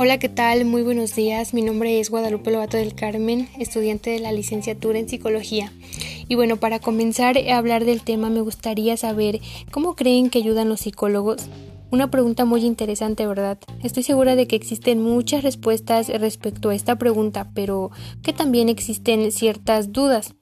Hola, ¿qué tal? Muy buenos días. Mi nombre es Guadalupe Lobato del Carmen, estudiante de la licenciatura en psicología. Y bueno, para comenzar a hablar del tema me gustaría saber cómo creen que ayudan los psicólogos. Una pregunta muy interesante, ¿verdad? Estoy segura de que existen muchas respuestas respecto a esta pregunta, pero que también existen ciertas dudas.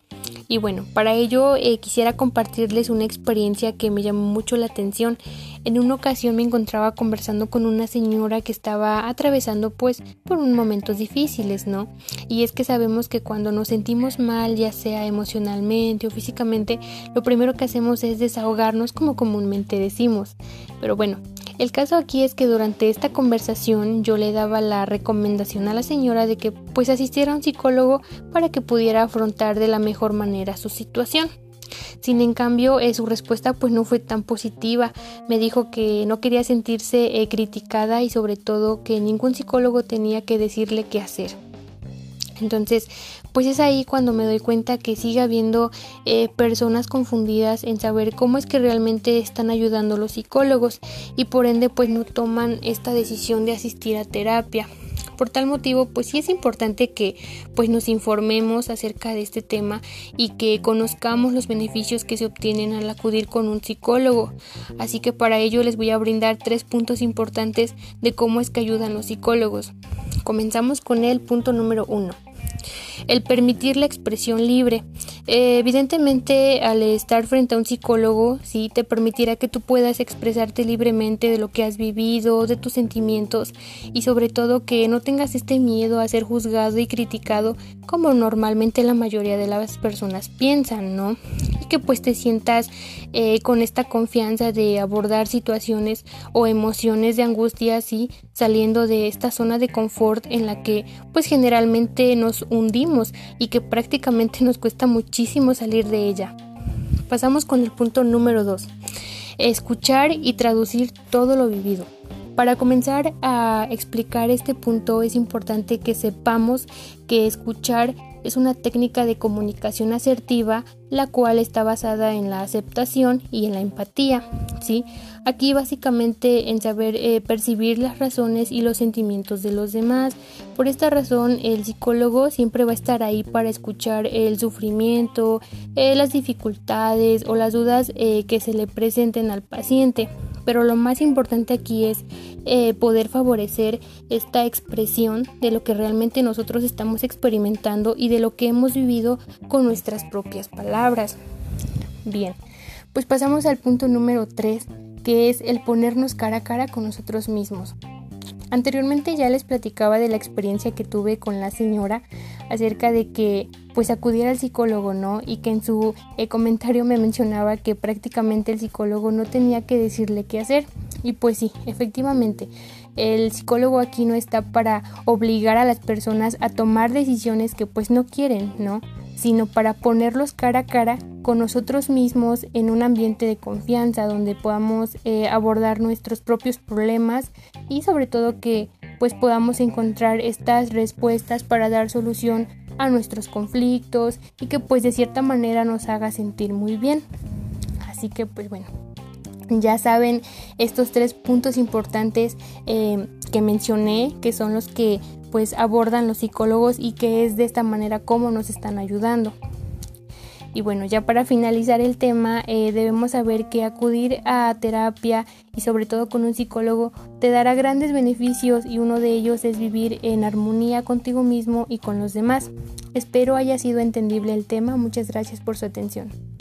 Y bueno, para ello eh, quisiera compartirles una experiencia que me llamó mucho la atención. En una ocasión me encontraba conversando con una señora que estaba atravesando pues por momentos difíciles, ¿no? Y es que sabemos que cuando nos sentimos mal, ya sea emocionalmente o físicamente, lo primero que hacemos es desahogarnos como comúnmente decimos. Pero bueno, el caso aquí es que durante esta conversación yo le daba la recomendación a la señora de que pues asistiera a un psicólogo para que pudiera afrontar de la mejor manera su situación. Sin en cambio, eh, su respuesta pues no fue tan positiva. Me dijo que no quería sentirse eh, criticada y sobre todo que ningún psicólogo tenía que decirle qué hacer. Entonces, pues es ahí cuando me doy cuenta que sigue habiendo eh, personas confundidas en saber cómo es que realmente están ayudando los psicólogos y por ende pues no toman esta decisión de asistir a terapia. Por tal motivo, pues sí es importante que pues nos informemos acerca de este tema y que conozcamos los beneficios que se obtienen al acudir con un psicólogo. Así que para ello les voy a brindar tres puntos importantes de cómo es que ayudan los psicólogos. Comenzamos con el punto número uno el permitir la expresión libre. Eh, evidentemente, al estar frente a un psicólogo, sí, te permitirá que tú puedas expresarte libremente de lo que has vivido, de tus sentimientos y sobre todo que no tengas este miedo a ser juzgado y criticado como normalmente la mayoría de las personas piensan, ¿no? Y que pues te sientas eh, con esta confianza de abordar situaciones o emociones de angustia así saliendo de esta zona de confort en la que pues generalmente nos hundimos y que prácticamente nos cuesta muchísimo salir de ella. Pasamos con el punto número 2. Escuchar y traducir todo lo vivido. Para comenzar a explicar este punto es importante que sepamos que escuchar es una técnica de comunicación asertiva, la cual está basada en la aceptación y en la empatía. ¿sí? Aquí básicamente en saber eh, percibir las razones y los sentimientos de los demás. Por esta razón el psicólogo siempre va a estar ahí para escuchar el sufrimiento, eh, las dificultades o las dudas eh, que se le presenten al paciente pero lo más importante aquí es eh, poder favorecer esta expresión de lo que realmente nosotros estamos experimentando y de lo que hemos vivido con nuestras propias palabras. Bien, pues pasamos al punto número 3, que es el ponernos cara a cara con nosotros mismos. Anteriormente ya les platicaba de la experiencia que tuve con la señora acerca de que pues acudiera al psicólogo, ¿no? Y que en su eh, comentario me mencionaba que prácticamente el psicólogo no tenía que decirle qué hacer. Y pues sí, efectivamente, el psicólogo aquí no está para obligar a las personas a tomar decisiones que pues no quieren, ¿no? Sino para ponerlos cara a cara con nosotros mismos en un ambiente de confianza donde podamos eh, abordar nuestros propios problemas y sobre todo que pues podamos encontrar estas respuestas para dar solución a nuestros conflictos y que pues de cierta manera nos haga sentir muy bien. Así que pues bueno, ya saben estos tres puntos importantes eh, que mencioné que son los que pues abordan los psicólogos y que es de esta manera como nos están ayudando. Y bueno, ya para finalizar el tema, eh, debemos saber que acudir a terapia y sobre todo con un psicólogo te dará grandes beneficios y uno de ellos es vivir en armonía contigo mismo y con los demás. Espero haya sido entendible el tema. Muchas gracias por su atención.